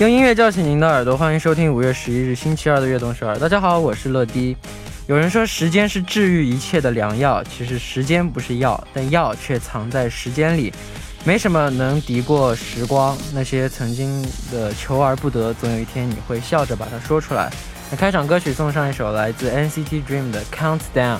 用音乐叫醒您的耳朵，欢迎收听五月十一日星期二的悦动首尔。大家好，我是乐迪。有人说时间是治愈一切的良药，其实时间不是药，但药却藏在时间里。没什么能敌过时光，那些曾经的求而不得，总有一天你会笑着把它说出来。那开场歌曲送上一首来自 NCT Dream 的《Countdown》。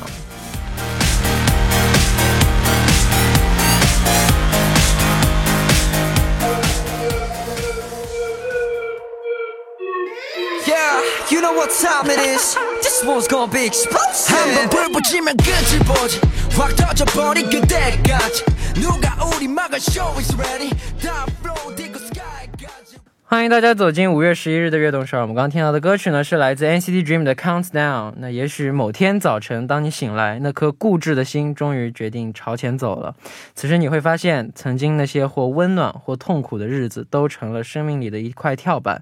know what time it is? This one's gonna be explosive. 한번 불 붙이면 끝을 보지. 확 터져버린 그때까지. 누가 우리 막을 show is ready. 다 flow 디고 sky까지. 欢迎大家走进五月十一日的悦动首尔。我们刚刚听到的歌曲呢，是来自 NCT Dream 的 Countdown。那也许某天早晨，当你醒来，那颗固执的心终于决定朝前走了。此时你会发现，曾经那些或温暖或痛苦的日子，都成了生命里的一块跳板。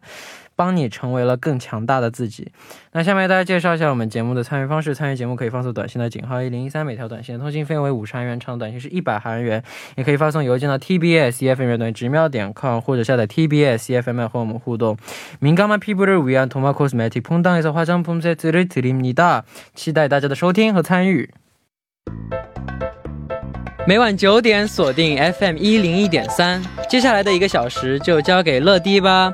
帮你成为了更强大的自己。那下面大家介绍一下我们节目的参与方式。参与节目可以发送短信的井号一零一三，每条短信的通信费为五十韩元，长短信是一百韩元。也可以发送邮件到 tbs efm 乐队直瞄点 com，或者下载 tbs efm 和我们互动。민감한피부를위한토마코스메틱퐁당에서화장품세트를드립니다期待大家的收听和参与。每晚九点锁定 FM 一零一点三，接下来的一个小时就交给乐迪吧。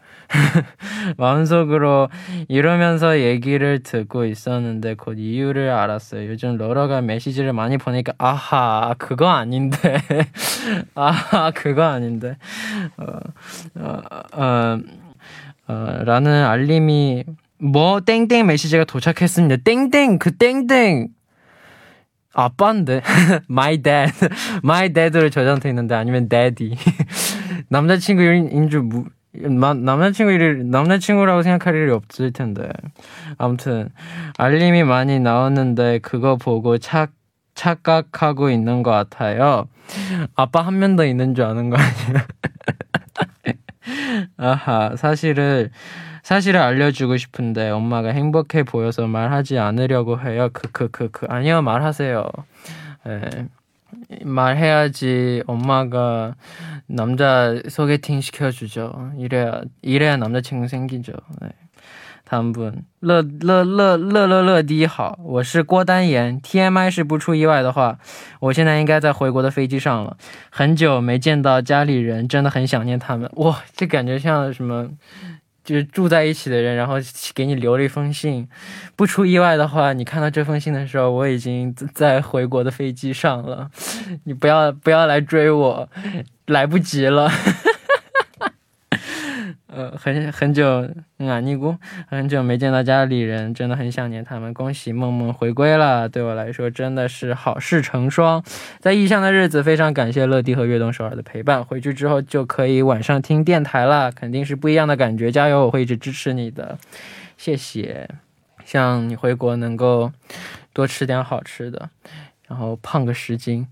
마음속으로 이러면서 얘기를 듣고 있었는데 곧 이유를 알았어요. 요즘 러러가 메시지를 많이 보니까 아하 그거 아닌데. 아하 그거 아닌데. 어, 어, 어, 어, 라는 알림이 뭐 땡땡 메시지가 도착했습니다. 땡땡 그 땡땡. 아빠인데. My dad. My dad를 저장돼 있는데 아니면 daddy. 남자친구인 줄 남자친구 일 남자친구라고 생각할 일이 없을 텐데. 아무튼, 알림이 많이 나왔는데, 그거 보고 착, 착각하고 있는 것 같아요. 아빠 한 명 더 있는 줄 아는 거 아니야? 아하, 사실을, 사실을 알려주고 싶은데, 엄마가 행복해 보여서 말하지 않으려고 해요. 크크크크. 아니요, 말하세요. 예. 말해야지 엄마가 남자 소개팅 시켜주죠. 이래야 이래야 남자친구 생기죠. 네. 다음 분, 乐乐乐乐乐迪好，我是郭丹岩。TMI是不出意外的话，我现在应该在回国的飞机上了。很久没见到家里人，真的很想念他们。哇，这感觉像什么？ 就是住在一起的人，然后给你留了一封信。不出意外的话，你看到这封信的时候，我已经在回国的飞机上了。你不要不要来追我，来不及了。很很久啊，尼姑很久没见到家里人，真的很想念他们。恭喜梦梦回归了，对我来说真的是好事成双。在异乡的日子，非常感谢乐迪和悦动首尔的陪伴。回去之后就可以晚上听电台了，肯定是不一样的感觉。加油，我会一直支持你的，谢谢。希望你回国能够多吃点好吃的，然后胖个十斤。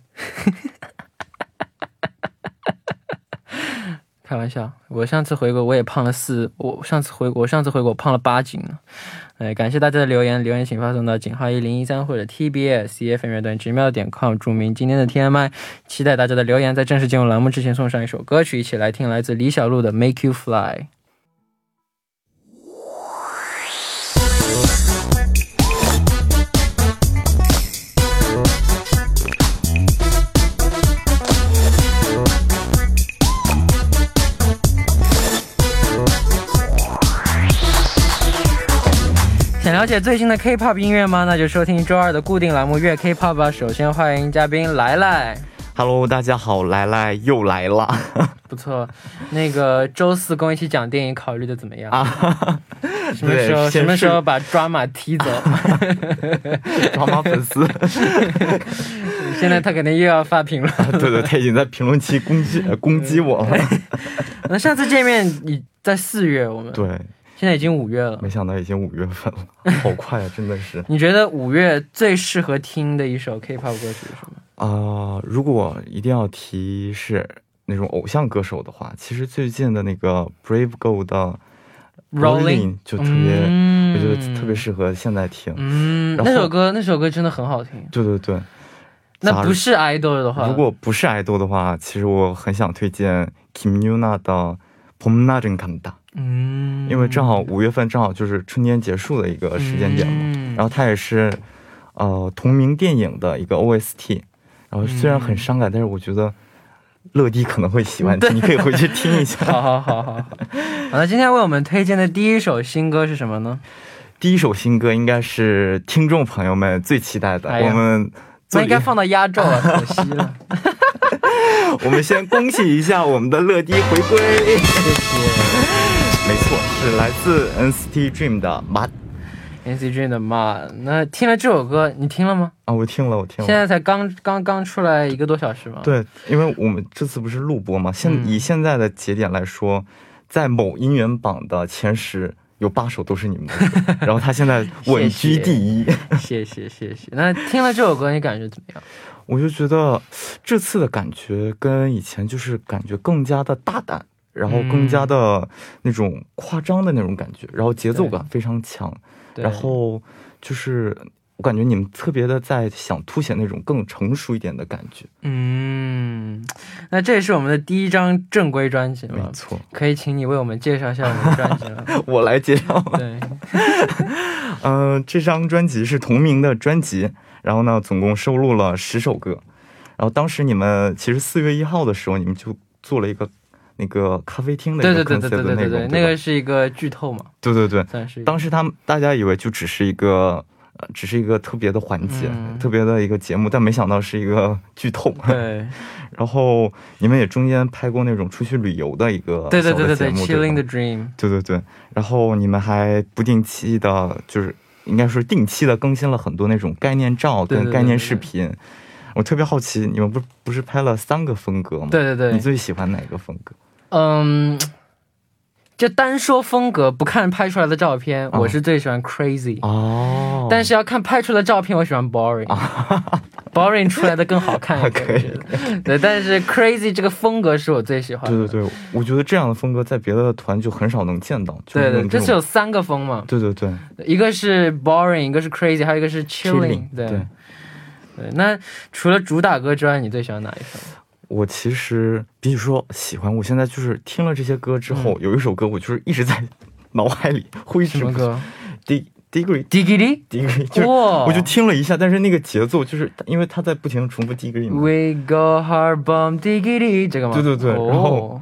开玩笑，我上次回国我也胖了四，我上次回国，上次回国胖了八斤呢。哎，感谢大家的留言，留言请发送到井号一零一三或者 TBS CFM 乐段直瞄点 com，注明今天的 TMI。期待大家的留言，在正式进入栏目之前送上一首歌曲，一起来听来自李小璐的《Make You Fly》。了解最新的 K-pop 音乐吗？那就收听周二的固定栏目《粤 K-pop》吧。首先欢迎嘉宾来来。Hello，大家好，来来又来了 不错，那个周四跟我一起讲电影，考虑的怎么样？啊！什么时候什么时候是把抓马踢走？抓马粉丝，现在他肯定又要发评论。对对，他已经在评论区攻击呃攻击我了。那上次见面你在四月，我们对，现在已经五月了没。想到已经五月份了，好快啊，真的是你觉得五月最适合听的一首 K-pop 歌曲是什么？啊、如果一定要提是那种偶像歌手的话，其实最近的那个 Brave Girl 的 Rolling 就特别，嗯我觉得特别适合现在听。嗯，然后那首歌那首歌真的很好听。对对对，假如那不是 idol 的话，如果不是爱豆的话，其实我很想推荐 Kim Yuna 的《봄날은 간다》。 嗯，因为正好五月份正好就是春天结束的一个时间点嘛，嗯然后它也是呃同名电影的一个 OST，然后虽然很伤感，但是我觉得乐迪可能会喜欢听，你可以回去听一下。好好好好好。好，那今天为我们推荐的第一首新歌是什么呢？第一首新歌应该是听众朋友们最期待的，哎我们那应该放到压轴了，可惜了。我们先恭喜一下我们的乐迪回归，谢谢没错，是来自 NCT Dream 的《马，NCT Dream 的嘛。那听了这首歌，你听了吗？啊，我听了，我听了。现在才刚刚刚出来一个多小时吗？，对，因为我们这次不是录播嘛，现、嗯以现在的节点来说，在某音源榜的前十有八首都是你们的，然后他现在稳居第一，谢谢谢谢。那听了这首歌，你感觉怎么样？我就觉得这次的感觉跟以前就是感觉更加的大胆，然后更加的那种夸张的那种感觉，然后节奏感非常强，对然后就是。我感觉你们特别的在想凸显那种更成熟一点的感觉，嗯，那这也是我们的第一张正规专辑嘛？没错，可以请你为我们介绍一下我们的专辑了。我来介绍。对，嗯，这张专辑是同名的专辑，然后呢，总共收录了十首歌。然后当时你们其实四月一号的时候，你们就做了一个那个咖啡厅的对一个对对对 concept 对对对对，的内容，那个是一个剧透嘛，对对对。算是。当时他们大家以为就只是一个呃，只是一个特别的环节，嗯特别的一个节目，但没想到是一个剧透。对 然后你们也中间拍过那种出去旅游的一个对对对对对，Chilling the Dream，对对对，然后你们还不定期的，就是应该说定期的更新了很多那种概念照跟概念对视频。我特别好奇，你们不不是拍了三个风格吗？对对对你最喜欢哪个风格？嗯，就单说风格，不看拍出来的照片，哦我是最喜欢 Crazy，、哦但是要看拍出的照片，我喜欢 Boring，Boring、出来的更好看一点，可以我觉得。对，但是 Crazy 这个风格是我最喜欢的。对对对，我觉得这样的风格在别的团就很少能见到。就是对对，这是有三个风嘛，对对对一个是 Boring，一个是 Crazy，还有一个是 Chilling。对对，对，那除了主打歌之外，你最喜欢哪一首？我其实比起说喜欢，我现在就是听了这些歌之后，有一首歌我就是一直在 脑海里挥之不去。嗯什么歌 Dig Degree？Diggity。Degree 就是我就听了一下，但是那个节奏就是因为他在不停的重复 Degree 嘛。We go hard bomb diggity 这个吗？对对对哦然后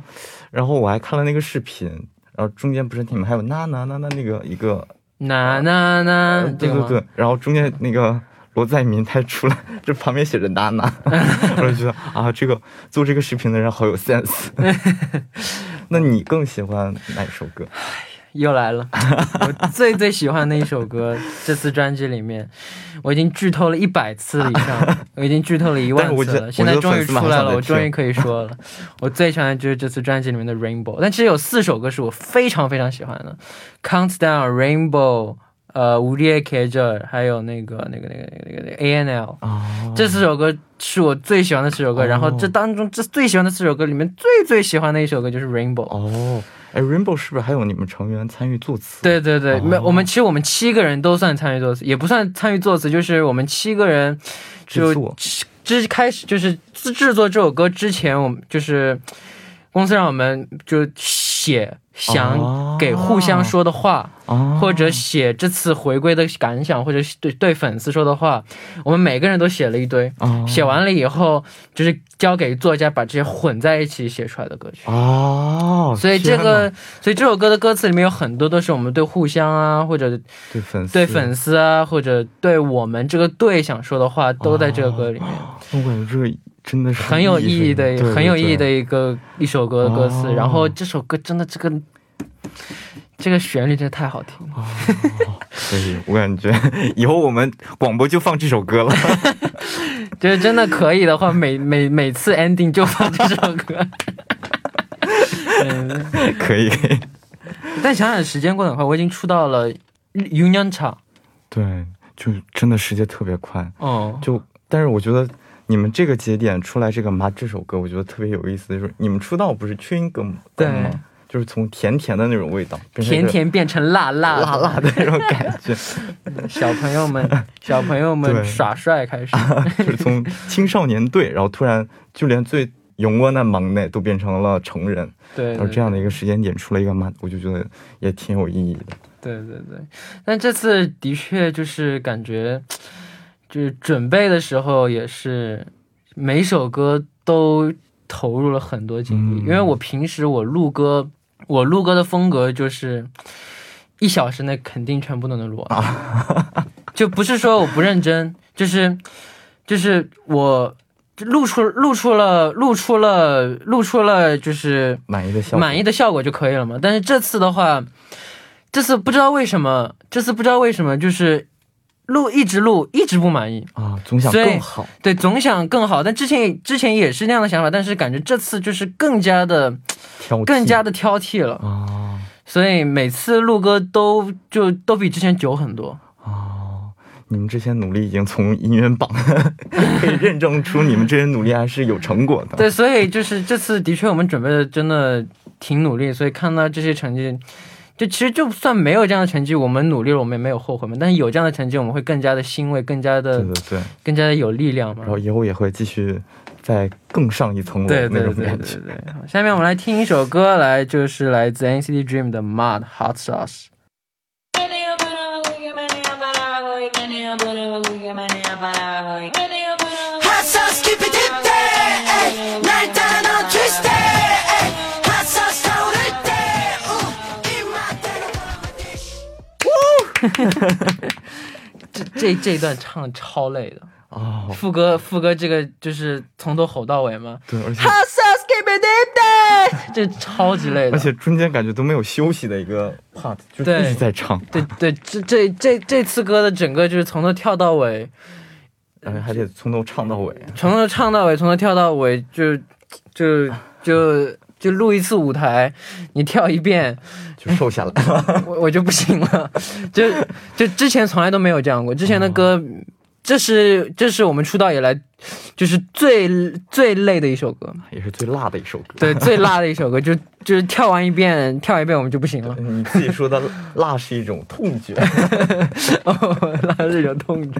然后我还看了那个视频，然后中间不是你们还有那那那那那个一个，那那那呃对对这个对，然后中间那个罗在民他出来，这旁边写着娜娜，我就觉得啊，这个做这个视频的人好有 sense。那你更喜欢哪首歌？又来了，我最最喜欢的一首歌，这次专辑里面，我已经剧透了一百次以上，我已经剧透了一万次了，现在终于出来了，我终于可以说了，我最喜欢的就是这次专辑里面的 Rainbow，但其实有四首歌是我非常非常喜欢的，Countdown、Rainbow、呃无敌 K 这，还有那个那个那个那个那个 A N L，哦，这四首歌是我最喜欢的四首歌。哦然后这当中这最喜欢的四首歌里面最最喜欢的一首歌就是 Rainbow。哦，哎，Rainbow 是不是还有你们成员参与作词？，对对对，哦没、我们其实我们七个人都算参与作词，也不算参与作词，就是我们七个人就之开始就是制制作这首歌之前，我们就是公司让我们就写想给互相说的话，啊，或者写这次回归的感想，或者对对粉丝说的话，我们每个人都写了一堆。啊写完了以后，就是交给作家把这些混在一起写出来的歌曲。哦，所以这个，所以这首歌的歌词里面有很多都是我们对互相啊，或者对粉丝。对粉丝啊，或者对我们这个队想说的话，都在这个歌里面，我感觉这个真的是很有意义的，对很有意义。的一个一首歌的歌词。哦然后这首歌真的这个这个旋律真的太好听了。可以，我感觉以后我们广播就放这首歌了。就是真的可以的话，每每每次 ending 就放这首歌。嗯，可以。但想想时间过得很快，我已经出道了 Union 场对，就真的时间特别快。哦，就，但是我觉得你们这个节点出来这个《妈》这首歌，我觉得特别有意思，就是你们出道不是 chewing gum 对吗？就是从甜甜的那种味道，甜甜变成辣辣辣辣的那种感觉，小朋友们，小朋友们耍帅开始。就是从青少年队，然后突然就连最勇敢的忙内都变成了成人，对，然后这样的一个，时间点出了一个妈，我就觉得也挺有意义的。对对对。但这次的确就是感觉，就是准备的时候也是每首歌都投入了很多精力，嗯因为我平时我录歌，我录歌的风格就是一小时内肯定全部都能录完，就不是说我不认真，就是就是我。录出录出了录出了录出了就是满意的效果，满意的效果就可以了嘛。但是这次的话，这次不知道为什么，这次不知道为什么就是录一直录一直不满意，啊，总想更好对，总想更好。但之前也之前也是那样的想法，但是感觉这次就是更加的挑，更加的挑剔了，啊所以每次录歌都就都比之前久很多。啊！你们这些努力已经从音乐榜 可以认证出你们这些努力还是有成果的。对，所以就是这次的确我们准备的真的挺努力，所以看到这些成绩。就其实就算没有这样的成绩，我们努力了，我们也没有后悔嘛。但是有这样的成绩，我们会更加的欣慰，更加的对对对，更加的有力量嘛然。后以后也会继续再更上一层楼对那对对对种感觉。对。好下面我们来听一首歌，来就是来自 NCT Dream 的《Mud Hot Sauce》。Hot sauce keep it 这这这一段唱得超累的，哦，副歌副歌这个就是从头吼到尾嘛。对，而且。这超级累的。而且中间感觉都没有休息的一个 part，就一直在唱，对对，这这这这次歌的整个就是从头跳到尾，而且还得从头唱到尾。从头唱到尾，从头跳到尾，就就就就录一次舞台，你跳一遍，就瘦下来了。我我就不行了，就就之前从来都没有这样过，之前的歌，这是这是我们出道以来就是最最累的一首歌，也是最辣的一首歌。对，最辣的一首歌，就就是跳完一遍，跳一遍我们就不行了，你自己说的 辣是一种痛觉。哦，辣是一种痛觉。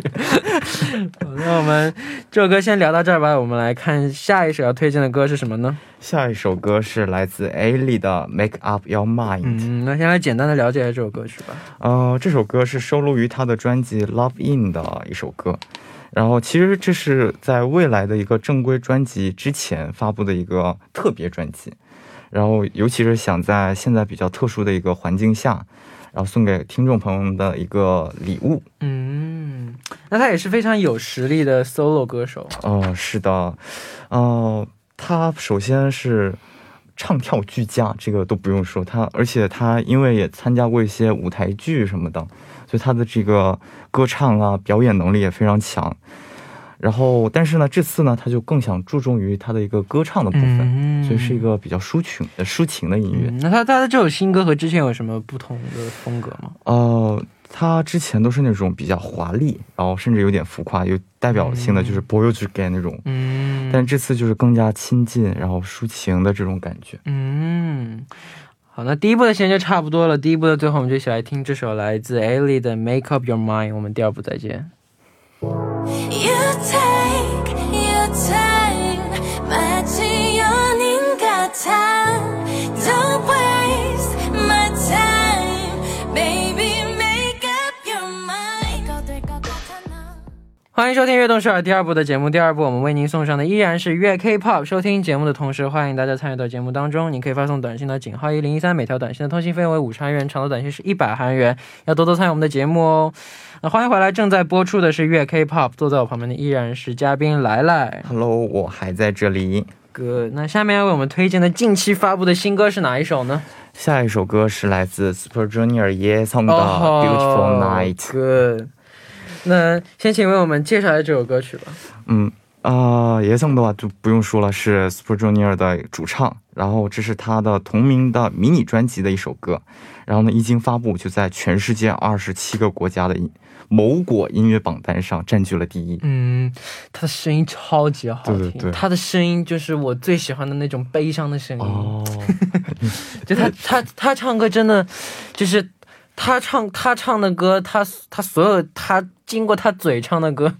好那我们这首歌先聊到这儿吧，我们来看下一首要推荐的歌是什么呢？下一首歌是来自 A 莉的《Make Up Your Mind》。嗯，那先来简单的了解一下这首歌曲吧。呃，这首歌是收录于他的专辑《Love In》的一首歌。然后，其实这是在未来的一个正规专辑之前发布的一个特别专辑。然后，尤其是想在现在比较特殊的一个环境下，然后送给听众朋友们的一个礼物。嗯，那他也是非常有实力的 solo 歌手。哦，是的，哦、他首先是唱跳俱佳，这个都不用说。他而且他因为也参加过一些舞台剧什么的，所以他的这个歌唱啊，表演能力也非常强。然后，但是呢，这次呢，他就更想注重于他的一个歌唱的部分，所以是一个比较抒情、抒情的音乐。那他他的这首新歌和之前有什么不同的风格吗？哦，他之前都是那种比较华丽，然后甚至有点浮夸，有代表性的就是《Boys Again》那种。嗯。但这次就是更加亲近，然后抒情的这种感觉。嗯。好，那第一步的时间就差不多了。第一步的最后，我们就一起来听这首来自 A l i 的《Make Up Your Mind》。我们第二步再见。欢迎收听《悦动首尔》第二部的节目。第二部我们为您送上的依然是粤 K-pop。收听节目的同时，欢迎大家参与到节目当中。您可以发送短信到井号一零一三，每条短信的通信费为五十韩元，长的短信是一百韩元。要多多参与我们的节目哦。那欢迎回来，正在播出的是粤 K-pop，坐在我旁边的依然是嘉宾来来 Hello，我还在这里。哥。那下面要为我们推荐的近期发布的新歌是哪一首呢？下一首歌是来自 Super Junior 野성的《哦 Beautiful Night》。Good。那先请为我们介绍一下这首歌曲吧。嗯啊，野성도就不用说了，是 Super Junior 的主唱。然后这是他的同名的迷你专辑的一首歌。然后呢，一经发布就在全世界二十七个国家的某果音乐榜单上占据了第一。嗯，他的声音超级好听，对对对他的声音就是我最喜欢的那种悲伤的声音。哦，就他他他唱歌真的就是他唱他唱的歌，他他所有他经过他嘴唱的歌，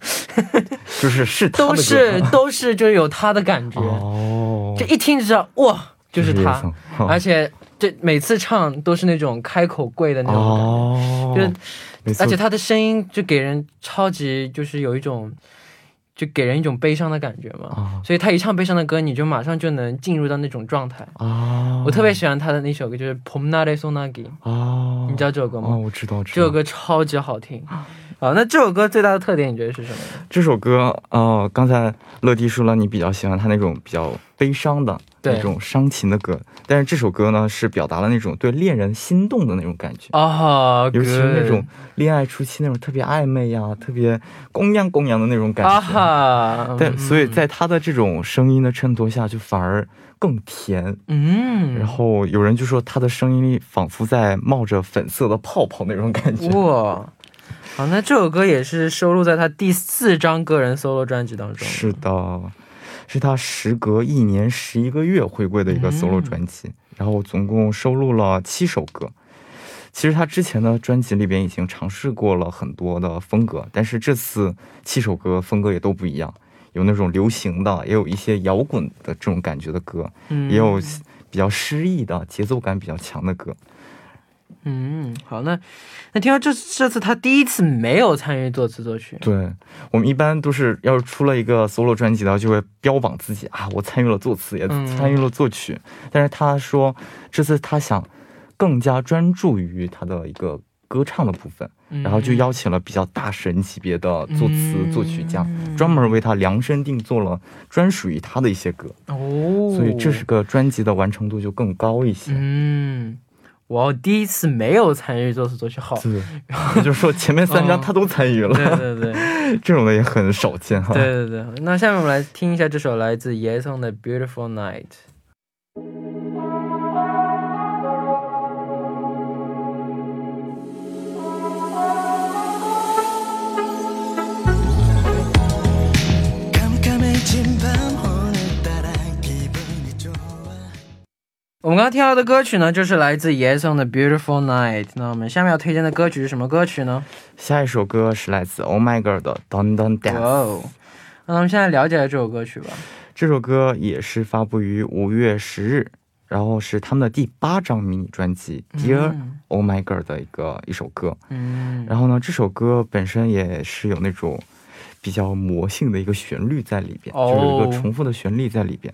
就是是都是都是就是有他的感觉。哦，这一听就知道哇，就是他，而且这每次唱都是那种开口跪的那种感觉，就而且他的声音就给人超级就是有一种。就给人一种悲伤的感觉嘛，哦、所以他一唱悲伤的歌，你就马上就能进入到那种状态。哦、我特别喜欢他的那首歌，就是《Pomnare Sonagi》。哦，你知道这首歌吗？我知道，知道。这首歌超级好听。啊，那这首歌最大的特点你觉得是什么？这首歌，呃，刚才乐迪说了，你比较喜欢他那种比较悲伤的那种伤情的歌，但是这首歌呢，是表达了那种对恋人心动的那种感觉，啊，尤其是那种恋爱初期那种特别暧昧呀、特别公羊公羊的那种感觉。啊哈，但所以在他的这种声音的衬托下，就反而更甜。嗯，然后有人就说他的声音里仿佛在冒着粉色的泡泡那种感觉。哇。好，那这首歌也是收录在他第四张个人 solo 专辑当中。是的，是他时隔一年十一个月回归的一个嗯 solo 专辑，然后总共收录了七首歌。其实他之前的专辑里边已经尝试过了很多的风格，但是这次七首歌风格也都不一样，有那种流行的，也有一些摇滚的这种感觉的歌，嗯也有比较诗意的、节奏感比较强的歌。嗯，好，那那听说这这次他第一次没有参与作词作曲，对我们一般都是要是出了一个 solo 专辑的话，就会标榜自己啊，我参与了作词，也嗯。参与了作曲。但是他说这次他想更加专注于他的一个歌唱的部分，嗯。然后就邀请了比较大神级别的作词嗯作曲家，专门为他量身定做了专属于他的一些歌，哦，所以这是个专辑的完成度就更高一些。嗯，我第一次没有参与作词作曲，好，然后就是说前面三张哦他都参与了，对对对 这种的也很少见哈。对对对。那下面我们来听一下这首来自野松的《Beautiful Night》。们刚刚听到的歌曲呢，就是来自野松的《Beautiful Night》。那我们下面要推荐的歌曲是什么歌曲呢？下一首歌是来自 Oh My Girl 的《Don Don 哇 Dance》。哦，那我们现在了解了这首歌曲吧。这首歌也是发布于五月十日，然后是他们的第八张迷你专辑《Dear 嗯 Oh My Girl》的一个一首歌。嗯，然后呢，这首歌本身也是有那种比较魔性的一个旋律在里边，哦就是有一个重复的旋律在里边。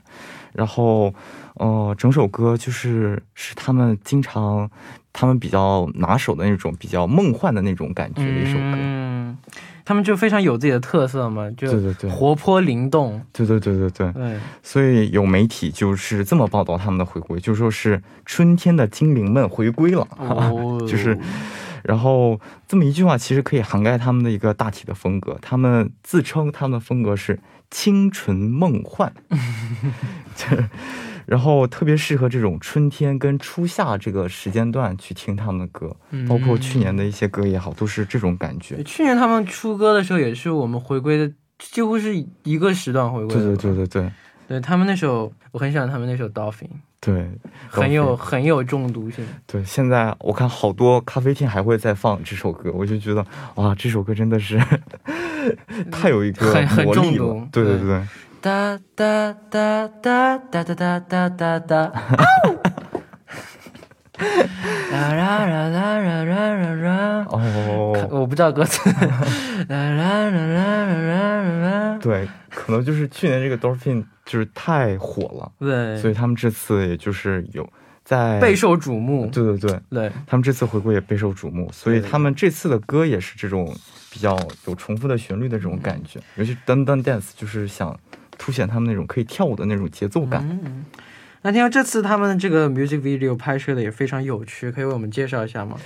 然后，呃，整首歌就是是他们经常他们比较拿手的那种比较梦幻的那种感觉的一首歌。嗯，他们就非常有自己的特色嘛，就对对对活泼灵动。对对对对对。对，所以有媒体就是这么报道他们的回归，就说是春天的精灵们回归了，哦 就是，然后这么一句话其实可以涵盖他们的一个大体的风格。他们自称他们的风格是清纯梦幻，就是然后特别适合这种春天跟初夏这个时间段去听他们的歌，包括去年的一些歌也好，都是这种感觉。去年他们出歌的时候，也是我们回归的，几乎是一个时段回归对。对对对对对他们那首，我很喜欢他们那首《Dolphin》，对，很有很有中毒性。对。现在我看好多咖啡厅还会再放这首歌，我就觉得哇，这首歌真的是 太有一个很很魔力中毒了。对对对对。哒哒哒哒哒哒哒哒哒哒。啦啦啦啦啦啦啦啦。哦，我 不知道歌词。对，可能就是去年这个 Dolphin 就是太火了，对，所以他们这次也就是有在备受瞩目。对对对，对，他们这次回归也备受瞩目，所以他们这次的歌也是这种比较有重复的旋律的这种感觉，尤其噔噔 dance 就是想凸显他们那种可以跳舞的那种节奏感。嗯。那听说这次他们这个 music video 拍摄的也非常有趣，可以为我们介绍一下吗？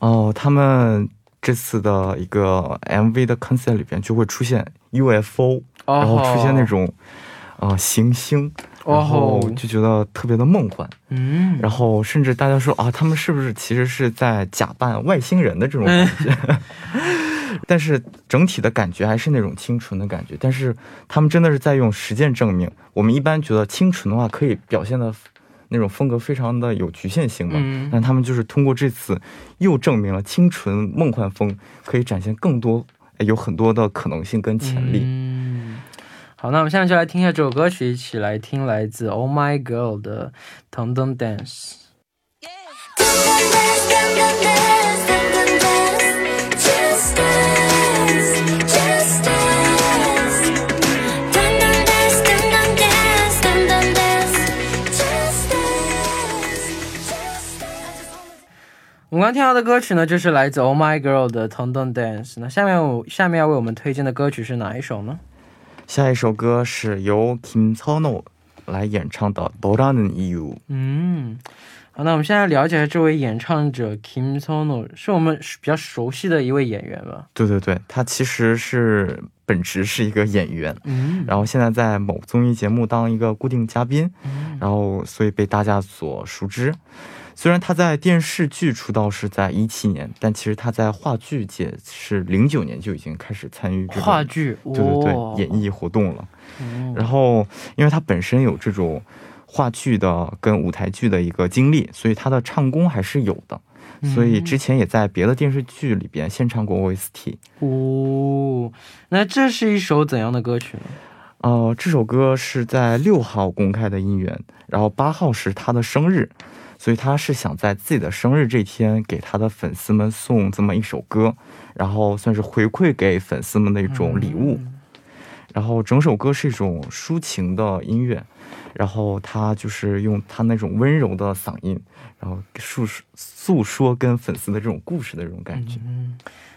哦，他们这次的一个 MV 的 concept 里边就会出现 UFO，、哦然后出现那种呃行星，然后哦就觉得特别的梦幻。嗯，然后甚至大家说啊，他们是不是其实是在假扮外星人的这种感觉？但是整体的感觉还是那种清纯的感觉。但是他们真的是在用实践证明，我们一般觉得清纯的话可以表现的那种风格非常的有局限性嘛。嗯但他们就是通过这次又证明了清纯梦幻风可以展现更多，哎有很多的可能性跟潜力。嗯，好，那我们现在就来听一下这首歌曲，一起来听来自 Oh My Girl 的《腾腾 Dance》。我们刚听到的歌曲呢，就是来自 Oh My Girl 的《腾腾 Dance》。那下面我下面要为我们推荐的歌曲是哪一首呢？下一首歌是由 Kim Sono 来演唱的《너라는 이유》。嗯，好，那我们现在了解一下这位演唱者 Kim Sono，是我们比较熟悉的一位演员吧？对对对，他其实是本职是一个演员，嗯，然后现在在某综艺节目当一个固定嘉宾，然后所以被大家所熟知。 虽然他在电视剧出道是在一七年，但其实他在话剧界是零九年就已经开始参与这种话剧，对对对、哇演艺活动了。嗯然后，因为他本身有这种话剧的跟舞台剧的一个经历，所以他的唱功还是有的。所以之前也在别的电视剧里边献唱过 OST。哦，那这是一首怎样的歌曲呢？呃，这首歌是在六号公开的音源，然后八号是他的生日，所以他是想在自己的生日这天给他的粉丝们送这么一首歌，然后算是回馈给粉丝们的一种礼物。然后整首歌是一种抒情的音乐，然后他就是用他那种温柔的嗓音，然后诉说诉说跟粉丝的这种故事的这种感觉。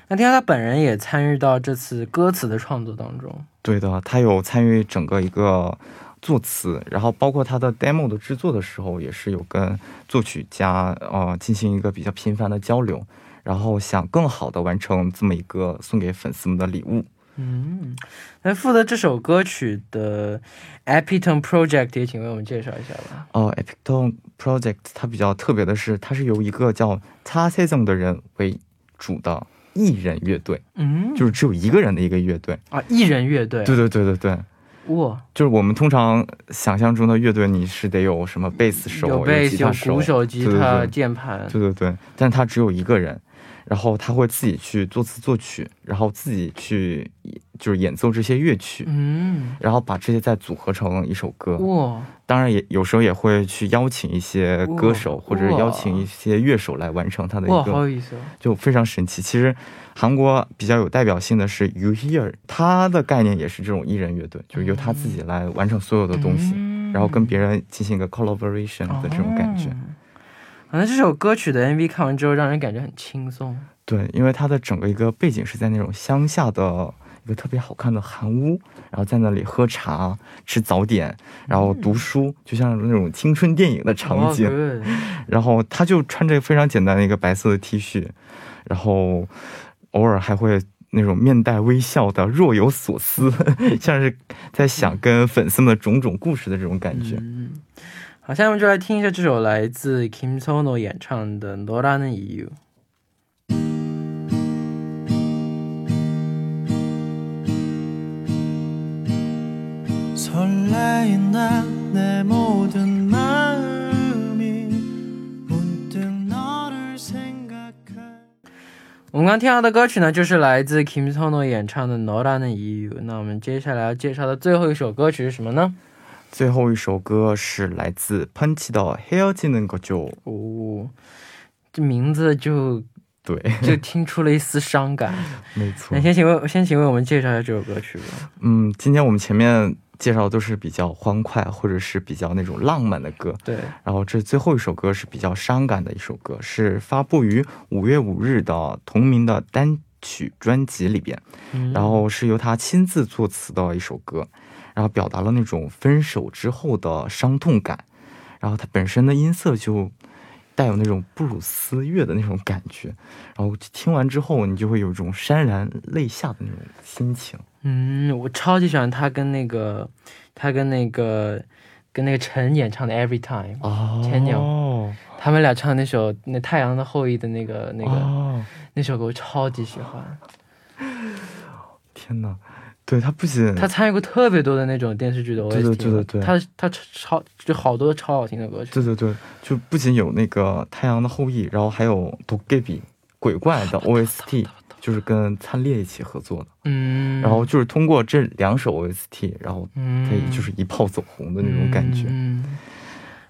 那听说他本人也参与到这次歌词的创作当中。对的，他有参与整个一个作词，然后包括他的 demo 的制作的时候，也是有跟作曲家呃进行一个比较频繁的交流，然后想更好的完成这么一个送给粉丝们的礼物。嗯，那负责这首歌曲的 Epitone Project 也请为我们介绍一下吧。哦，Epictone Project 它比较特别的是，它是由一个叫 Ta s e z o n 的人为主的艺人乐队，嗯，就是只有一个人的一个乐队。啊，艺人乐队。对对对对对，哇，就是我们通常想象中的乐队，你是得有什么贝斯手、有贝斯、有吉他手、鼓手、吉对对他、对键盘。对对对，但他只有一个人，然后他会自己去作词作曲，然后自己去就是演奏这些乐曲，嗯，然后把这些再组合成一首歌。哇，当然也有时候也会去邀请一些歌手或者邀请一些乐手来完成他的哇，一个，好有意思哦。就非常神奇。其实韩国比较有代表性的是 You Hear，他的概念也是这种艺人乐队，就是由他自己来完成所有的东西，嗯然后跟别人进行一个 collaboration 的这种感觉。哦好像这首歌曲的 MV 看完之后，让人感觉很轻松。对，因为它的整个一个背景是在那种乡下的一个特别好看的韩屋，然后在那里喝茶、吃早点，然后读书，就像那种青春电影的场景。哦，good 然后他就穿着非常简单的一个白色的 T 恤，然后偶尔还会那种面带微笑的若有所思，像是在想跟粉丝们的种种故事的这种感觉。嗯， 好，下面我们就来听一下这首来自 Kim Sono 演唱的《너라는 이유》。 我们刚听到的歌曲呢，就是来自 Kim Sono 演唱的《너라는 이유》。那我们接下来要介绍的最后一首歌曲是什么呢？最后一首歌是来自 Punch 的《헤어지는 거죠》。哦，这名字就对，就听出了一丝伤感。没错那。先请为先请为我们介绍一下这首歌曲吧。嗯，今天我们前面 介绍都是比较欢快或者是比较那种浪漫的歌，对，然后这最后一首歌是比较伤感的一首歌，是发布于五月五日的同名的单曲专辑里边，嗯。然后是由他亲自作词的一首歌，然后表达了那种分手之后的伤痛感，然后它本身的音色就带有那种布鲁斯乐的那种感觉，然后听完之后你就会有一种潸然泪下的那种心情。嗯，我超级喜欢他跟那个他跟那个跟那个陈演唱的《Every Time》，哦前牛他们俩唱那首《那太阳的后裔》的那个那个、哦，那首歌，我超级喜欢。天呐！对他不仅他参与过特别多的那种电视剧的 OST，对对对对对他他超就好多超好听的歌曲。对对对，就不仅有那个《太阳的后裔》，然后还有《都给比鬼怪》的 OST，就是跟灿烈一起合作的。嗯，然后就是通过这两首 OST，然后嗯可以就是一炮走红的那种感觉。嗯，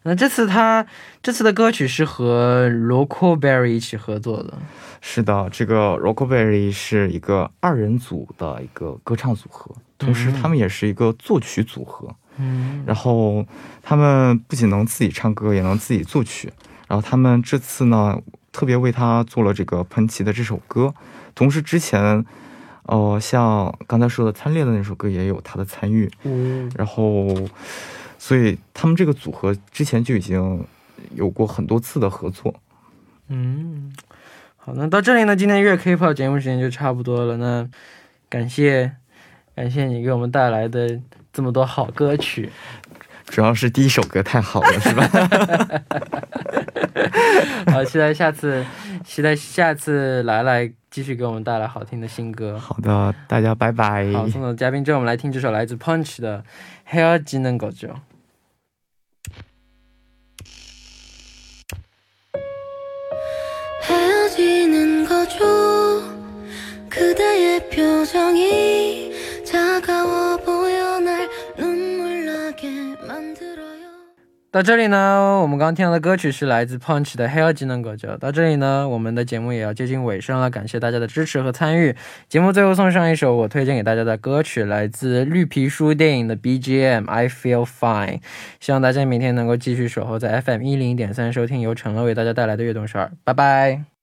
那这次他这次的歌曲是和 Local Berry 一起合作的。是的，这个 Rockaberry 是一个二人组的一个歌唱组合，同时他们也是一个作曲组合。嗯，然后他们不仅能自己唱歌，也能自己作曲。然后他们这次呢，特别为他做了这个喷奇的这首歌，同时之前，呃，像刚才说的《参列》的那首歌也有他的参与。嗯然后，所以他们这个组合之前就已经有过很多次的合作。嗯，好，那到这里呢，今天乐 K-pop 节目时间就差不多了。那感谢感谢你给我们带来的这么多好歌曲。主要是第一首歌太好了，是吧？好，期待下次，期待下次来来继续给我们带来好听的新歌。好的，大家拜拜。好，送走嘉宾之后，我们来听这首来自 Punch 的《헤어지는 거죠》。 到这里呢，我们刚听到的歌曲是来自 Punch 的《Hell 技能歌者》。到这里呢，我们的节目也要接近尾声了，感谢大家的支持和参与。节目最后送上一首我推荐给大家的歌曲，来自《绿皮书》电影的 BGM《I Feel Fine》。希望大家明天能够继续守候在 FM 一零点三收听由陈乐为大家带来的《悦动十二》。拜拜。